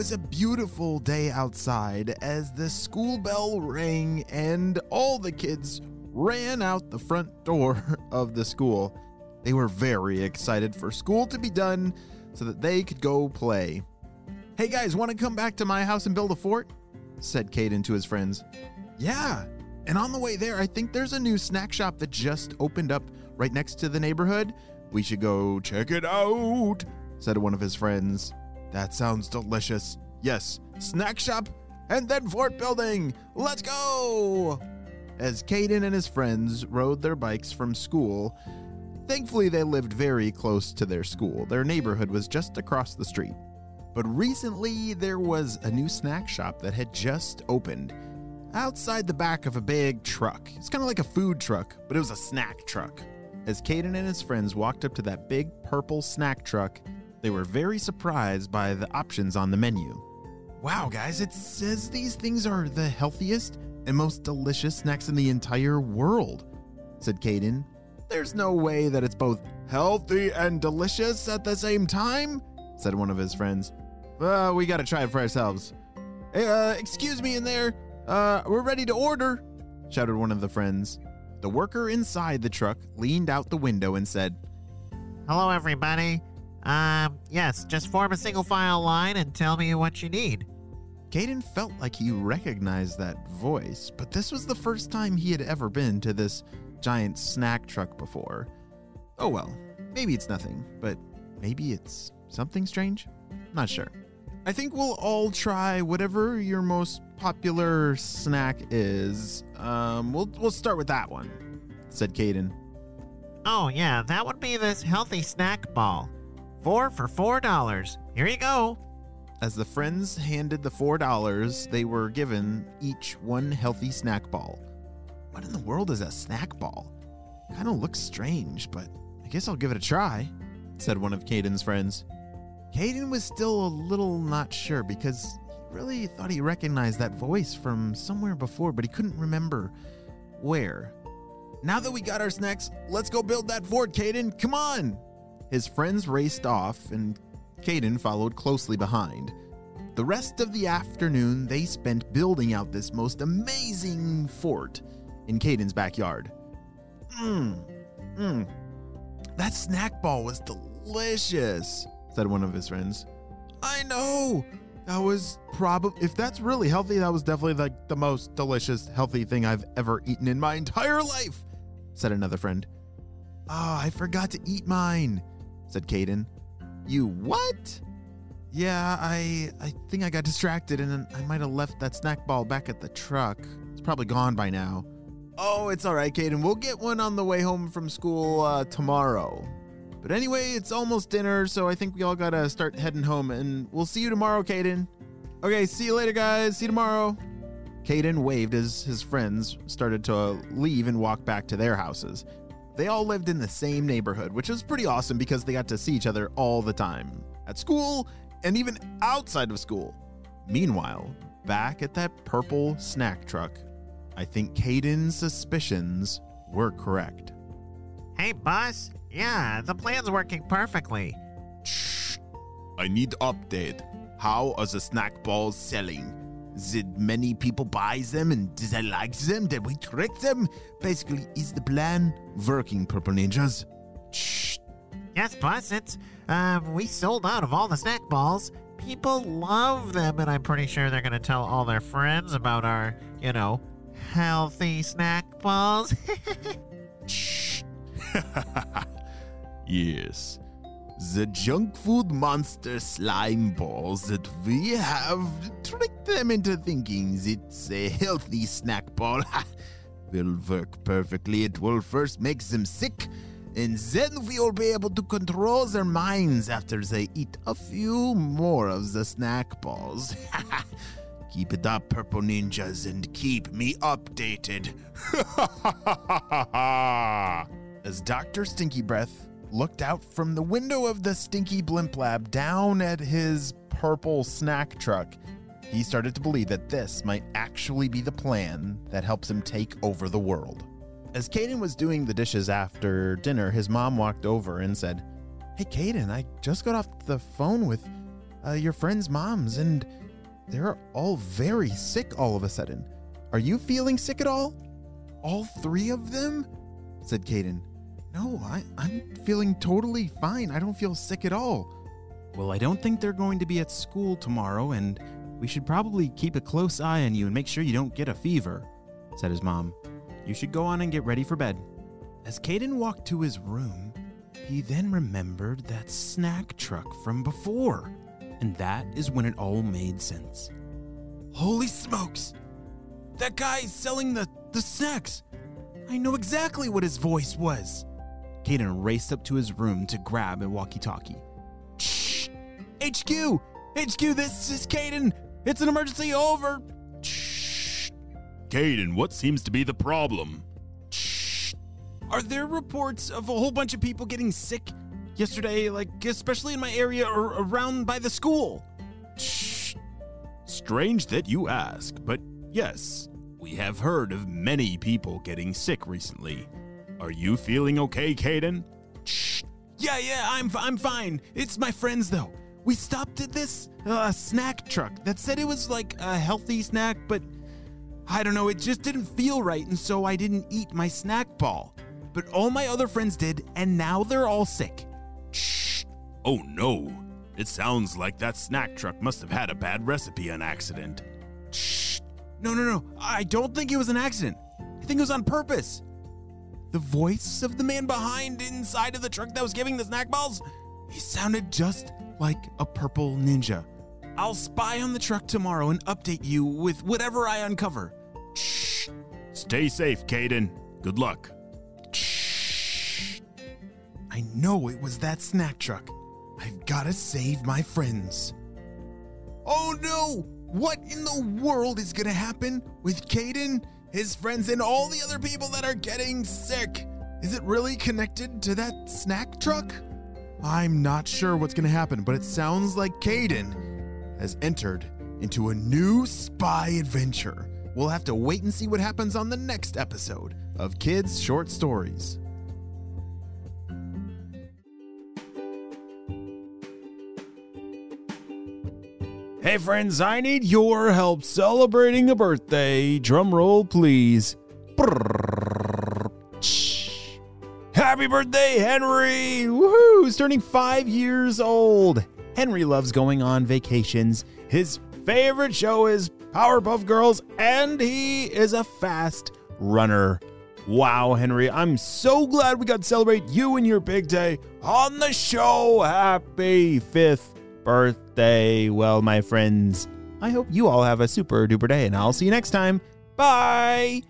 Was a beautiful day outside as the school bell rang and all the kids ran out the front door of the school. They were very excited for school to be done so that they could go play. Hey guys, want to come back to my house and build a fort? said Caden to his friends. Yeah, and on the way there, I think there's a new snack shop that just opened up right next to the neighborhood. We should go check it out, said one of his friends. That sounds delicious. Yes, snack shop and then fort building. Let's go! As Caden and his friends rode their bikes from school, thankfully they lived very close to their school. Their neighborhood was just across the street. But recently, there was a new snack shop that had just opened outside the back of a big truck. It's kind of like a food truck, but it was a snack truck. As Caden and his friends walked up to that big purple snack truck, they were very surprised by the options on the menu. Wow, guys, it says these things are the healthiest and most delicious snacks in the entire world, said Caden. There's no way that it's both healthy and delicious at the same time, said one of his friends. Uh, we gotta try it for ourselves. Hey, uh, excuse me in there. Uh, we're ready to order, shouted one of the friends. The worker inside the truck leaned out the window and said, Hello, everybody. Um, yes, just form a single file line and tell me what you need. Caden felt like he recognized that voice, but this was the first time he had ever been to this giant snack truck before. Oh well, maybe it's nothing, but maybe it's something strange? Not sure. I think we'll all try whatever your most popular snack is. Um, we'll we'll start with that one, said Caden. Oh, yeah, that would be this healthy snack ball. Four for four dollars. Here you go. As the friends handed the four dollars, they were given each one healthy snack ball. What in the world is a snack ball? Kind of looks strange, but I guess I'll give it a try, said one of Caden's friends. Caden was still a little not sure because he really thought he recognized that voice from somewhere before, but he couldn't remember where. Now that we got our snacks, let's go build that fort, Caden. Come on! His friends raced off, and Caden followed closely behind. The rest of the afternoon they spent building out this most amazing fort in Caden's backyard. Mmm, mmm. That snack ball was delicious, said one of his friends. I know. That was probably, if that's really healthy, that was definitely like the most delicious, healthy thing I've ever eaten in my entire life, said another friend. Ah, I forgot to eat mine, said Caden. You what? Yeah, I I think I got distracted and I might have left that snack ball back at the truck. It's probably gone by now. Oh, it's all right, Caden. We'll get one on the way home from school uh, tomorrow. But anyway, it's almost dinner, so I think we all gotta start heading home, and we'll see you tomorrow, Caden. Okay, see you later, guys. See you tomorrow. Caden waved as his friends started to leave and walk back to their houses. They all lived in the same neighborhood, which was pretty awesome because they got to see each other all the time at school and even outside of school. Meanwhile, back at that purple snack truck, I think Caden's suspicions were correct. Hey, boss. Yeah, the plan's working perfectly. Shh. I need update. How are the snack balls selling? Did many people buy them and did they like them? Did we trick them? Basically, is the plan working, Purple Ninjas? Shh. Yes, boss. It's um, we sold out of all the snack balls. People love them, and I'm pretty sure they're gonna tell all their friends about our, you know, healthy snack balls. Shh. yes. The junk food monster slime balls that we have tricked them into thinking it's a healthy snack ball will work perfectly. It will first make them sick, and then we'll be able to control their minds after they eat a few more of the snack balls. keep it up, purple ninjas, and keep me updated. As Dr. Stinky Breath looked out from the window of the Stinky Blimp Lab down at his purple snack truck, he started to believe that this might actually be the plan that helps him take over the world. As Caden was doing the dishes after dinner, his mom walked over and said, Hey, Caden, I just got off the phone with uh, your friends' moms, and they're all very sick all of a sudden. Are you feeling sick at all? All three of them? said Caden. No, I, I'm feeling totally fine. I don't feel sick at all. Well, I don't think they're going to be at school tomorrow, and we should probably keep a close eye on you and make sure you don't get a fever, said his mom. You should go on and get ready for bed. As Caden walked to his room, he then remembered that snack truck from before. And that is when it all made sense. Holy smokes! That guy is selling the, the snacks! I know exactly what his voice was. Caden raced up to his room to grab a walkie talkie. Shh! HQ! HQ, this is Caden! It's an emergency, over! Shh! Caden, what seems to be the problem? Shh! Are there reports of a whole bunch of people getting sick yesterday, like especially in my area or around by the school? Shh! Strange that you ask, but yes, we have heard of many people getting sick recently. Are you feeling okay, Caden? Shh. Yeah, yeah, I'm I'm fine. It's my friends though. We stopped at this uh, snack truck that said it was like a healthy snack, but I don't know, it just didn't feel right, and so I didn't eat my snack ball. But all my other friends did, and now they're all sick. Shh. Oh no. It sounds like that snack truck must have had a bad recipe on accident. Shh. No, no, no. I don't think it was an accident. I think it was on purpose. The voice of the man behind inside of the truck that was giving the snack balls, he sounded just like a purple ninja. I'll spy on the truck tomorrow and update you with whatever I uncover. Shh. Stay safe, Caden. Good luck. Shh. I know it was that snack truck. I've got to save my friends. Oh no! What in the world is gonna happen with Caden, his friends, and all the other people that are getting sick? Is it really connected to that snack truck? I'm not sure what's gonna happen, but it sounds like Caden has entered into a new spy adventure. We'll have to wait and see what happens on the next episode of Kids Short Stories. Hey friends, I need your help celebrating a birthday. Drum roll, please. Happy birthday, Henry! Woohoo! He's turning five years old. Henry loves going on vacations. His favorite show is Powerpuff Girls, and he is a fast runner. Wow, Henry, I'm so glad we got to celebrate you and your big day on the show. Happy fifth birthday. Well, my friends, I hope you all have a super duper day, and I'll see you next time. Bye.